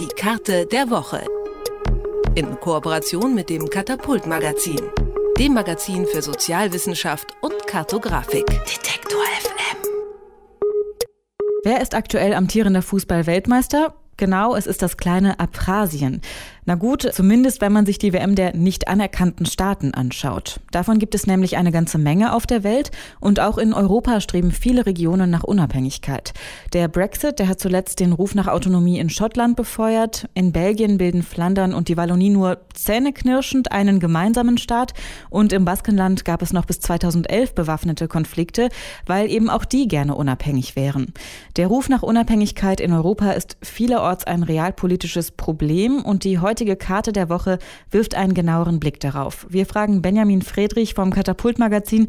Die Karte der Woche. In Kooperation mit dem Katapult-Magazin, dem Magazin für Sozialwissenschaft und Kartografik. Detektor FM. Wer ist aktuell amtierender Fußball-Weltmeister? Genau, es ist das kleine Abchasien. Na gut, zumindest wenn man sich die WM der nicht anerkannten Staaten anschaut. Davon gibt es nämlich eine ganze Menge auf der Welt und auch in Europa streben viele Regionen nach Unabhängigkeit. Der Brexit, der hat zuletzt den Ruf nach Autonomie in Schottland befeuert. In Belgien bilden Flandern und die Wallonie nur zähneknirschend einen gemeinsamen Staat und im Baskenland gab es noch bis 2011 bewaffnete Konflikte, weil eben auch die gerne unabhängig wären. Der Ruf nach Unabhängigkeit in Europa ist vielerorts ein realpolitisches Problem und die heutige Karte der Woche wirft einen genaueren Blick darauf. Wir fragen Benjamin Friedrich vom Katapult-Magazin,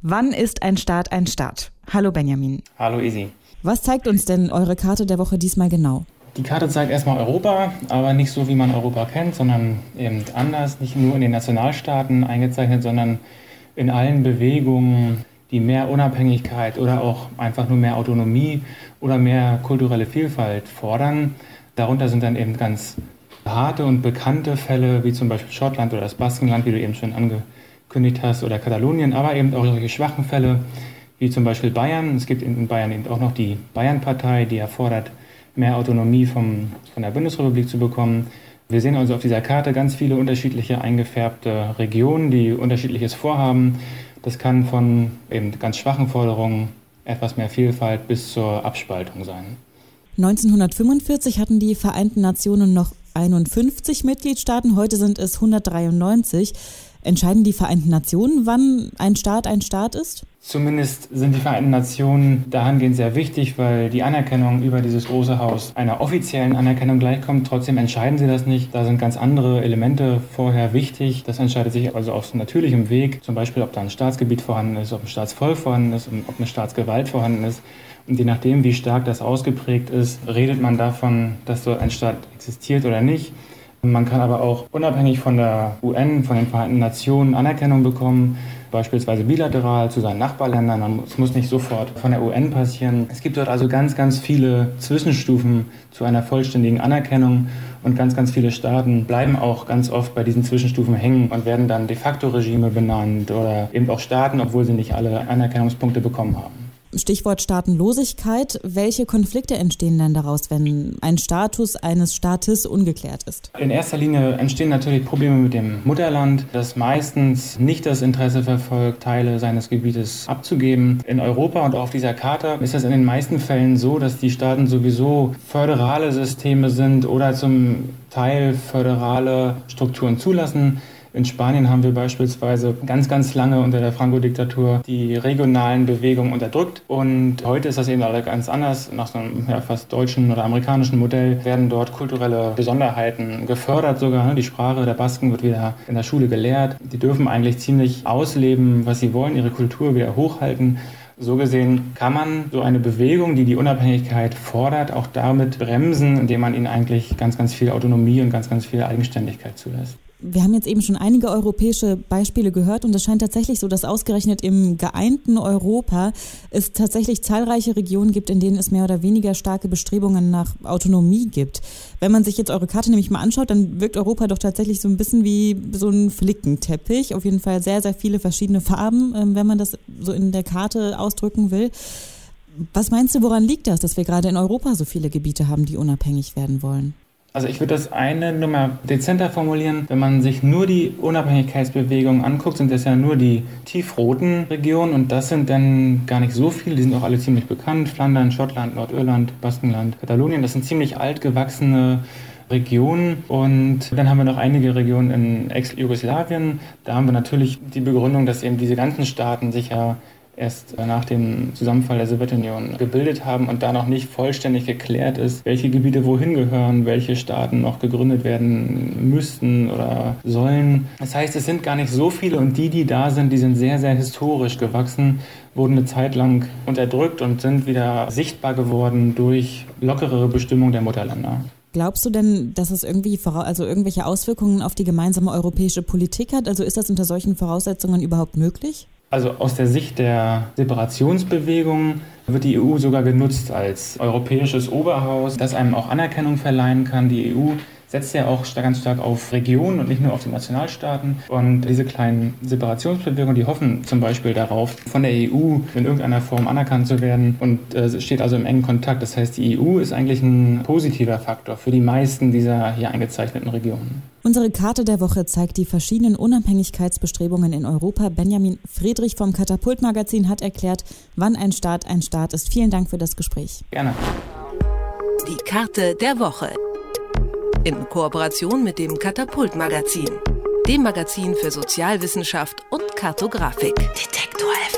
wann ist ein Staat ein Staat? Hallo Benjamin. Hallo Isi. Was zeigt uns denn eure Karte der Woche diesmal genau? Die Karte zeigt erstmal Europa, aber nicht so, wie man Europa kennt, sondern eben anders, nicht nur in den Nationalstaaten eingezeichnet, sondern in allen Bewegungen, die mehr Unabhängigkeit oder auch einfach nur mehr Autonomie oder mehr kulturelle Vielfalt fordern. Darunter sind dann eben ganz harte und bekannte Fälle, wie zum Beispiel Schottland oder das Baskenland, wie du eben schon angekündigt hast, oder Katalonien, aber eben auch solche schwachen Fälle, wie zum Beispiel Bayern. Es gibt in Bayern eben auch noch die Bayern-Partei, die erfordert, mehr Autonomie vom, von der Bundesrepublik zu bekommen. Wir sehen also auf dieser Karte ganz viele unterschiedliche eingefärbte Regionen, die unterschiedliches vorhaben. Das kann von eben ganz schwachen Forderungen etwas mehr Vielfalt bis zur Abspaltung sein. 1945 hatten die Vereinten Nationen noch 51 Mitgliedstaaten, heute sind es 193. Entscheiden die Vereinten Nationen, wann ein Staat ein Staat ist? Zumindest sind die Vereinten Nationen dahingehend sehr wichtig, weil die Anerkennung über dieses große Haus einer offiziellen Anerkennung gleichkommt. Trotzdem entscheiden sie das nicht. Da sind ganz andere Elemente vorher wichtig. Das entscheidet sich also auf natürlichem Weg. Zum Beispiel, ob da ein Staatsgebiet vorhanden ist, ob ein Staatsvolk vorhanden ist, ob eine Staatsgewalt vorhanden ist. Und je nachdem, wie stark das ausgeprägt ist, redet man davon, dass so ein Staat existiert oder nicht. Man kann aber auch unabhängig von der UN, von den Vereinten Nationen Anerkennung bekommen, beispielsweise bilateral zu seinen Nachbarländern. Es muss nicht sofort von der UN passieren. Es gibt dort also ganz, ganz viele Zwischenstufen zu einer vollständigen Anerkennung und ganz, ganz viele Staaten bleiben auch ganz oft bei diesen Zwischenstufen hängen und werden dann de facto Regime benannt oder eben auch Staaten, obwohl sie nicht alle Anerkennungspunkte bekommen haben. Stichwort Staatenlosigkeit. Welche Konflikte entstehen denn daraus, wenn ein Status eines Staates ungeklärt ist? In erster Linie entstehen natürlich Probleme mit dem Mutterland, das meistens nicht das Interesse verfolgt, Teile seines Gebietes abzugeben. In Europa und auf dieser Karte ist es in den meisten Fällen so, dass die Staaten sowieso föderale Systeme sind oder zum Teil föderale Strukturen zulassen. In Spanien haben wir beispielsweise ganz, ganz lange unter der Franco-Diktatur die regionalen Bewegungen unterdrückt. Und heute ist das eben alle ganz anders. Nach so einem ja, fast deutschen oder amerikanischen Modell werden dort kulturelle Besonderheiten gefördert sogar. Ne? Die Sprache der Basken wird wieder in der Schule gelehrt. Die dürfen eigentlich ziemlich ausleben, was sie wollen, ihre Kultur wieder hochhalten. So gesehen kann man so eine Bewegung, die die Unabhängigkeit fordert, auch damit bremsen, indem man ihnen eigentlich ganz, ganz viel Autonomie und ganz, ganz viel Eigenständigkeit zulässt. Wir haben jetzt eben schon einige europäische Beispiele gehört und es scheint tatsächlich so, dass ausgerechnet im geeinten Europa es tatsächlich zahlreiche Regionen gibt, in denen es mehr oder weniger starke Bestrebungen nach Autonomie gibt. Wenn man sich jetzt eure Karte nämlich mal anschaut, dann wirkt Europa doch tatsächlich so ein bisschen wie so ein Flickenteppich. Auf jeden Fall sehr, sehr viele verschiedene Farben, ähm, wenn man das so in der Karte ausdrücken will. Was meinst du, woran liegt das, dass wir gerade in Europa so viele Gebiete haben, die unabhängig werden wollen? Also ich würde das eine Nummer dezenter formulieren. Wenn man sich nur die Unabhängigkeitsbewegungen anguckt, sind das ja nur die tiefroten Regionen und das sind dann gar nicht so viele. Die sind auch alle ziemlich bekannt. Flandern, Schottland, Nordirland, Baskenland, Katalonien. Das sind ziemlich altgewachsene Regionen. Und dann haben wir noch einige Regionen in Ex-Jugoslawien. Da haben wir natürlich die Begründung, dass eben diese ganzen Staaten sich ja erst nach dem Zusammenfall der Sowjetunion gebildet haben und da noch nicht vollständig geklärt ist, welche Gebiete wohin gehören, welche Staaten noch gegründet werden müssten oder sollen. Das heißt, es sind gar nicht so viele und die, die da sind, die sind sehr, sehr historisch gewachsen, wurden eine Zeit lang unterdrückt und sind wieder sichtbar geworden durch lockere Bestimmung der Mutterländer. Glaubst du denn, dass es irgendwie also irgendwelche Auswirkungen auf die gemeinsame europäische Politik hat? Also ist das unter solchen Voraussetzungen überhaupt möglich? Also aus der Sicht der Separationsbewegung wird die EU sogar genutzt als europäisches Oberhaus, das einem auch Anerkennung verleihen kann. Die EU setzt ja auch ganz stark auf Regionen und nicht nur auf die Nationalstaaten. Und diese kleinen Separationsbewegungen, die hoffen zum Beispiel darauf, von der EU in irgendeiner Form anerkannt zu werden und äh, steht also im engen Kontakt. Das heißt, die EU ist eigentlich ein positiver Faktor für die meisten dieser hier eingezeichneten Regionen. Unsere Karte der Woche zeigt die verschiedenen Unabhängigkeitsbestrebungen in Europa. Benjamin Friedrich vom Katapult-Magazin hat erklärt, wann ein Staat ein Staat ist. Vielen Dank für das Gespräch. Gerne. Die Karte der Woche in Kooperation mit dem Katapult Magazin, dem Magazin für Sozialwissenschaft und Kartografik. Detektor.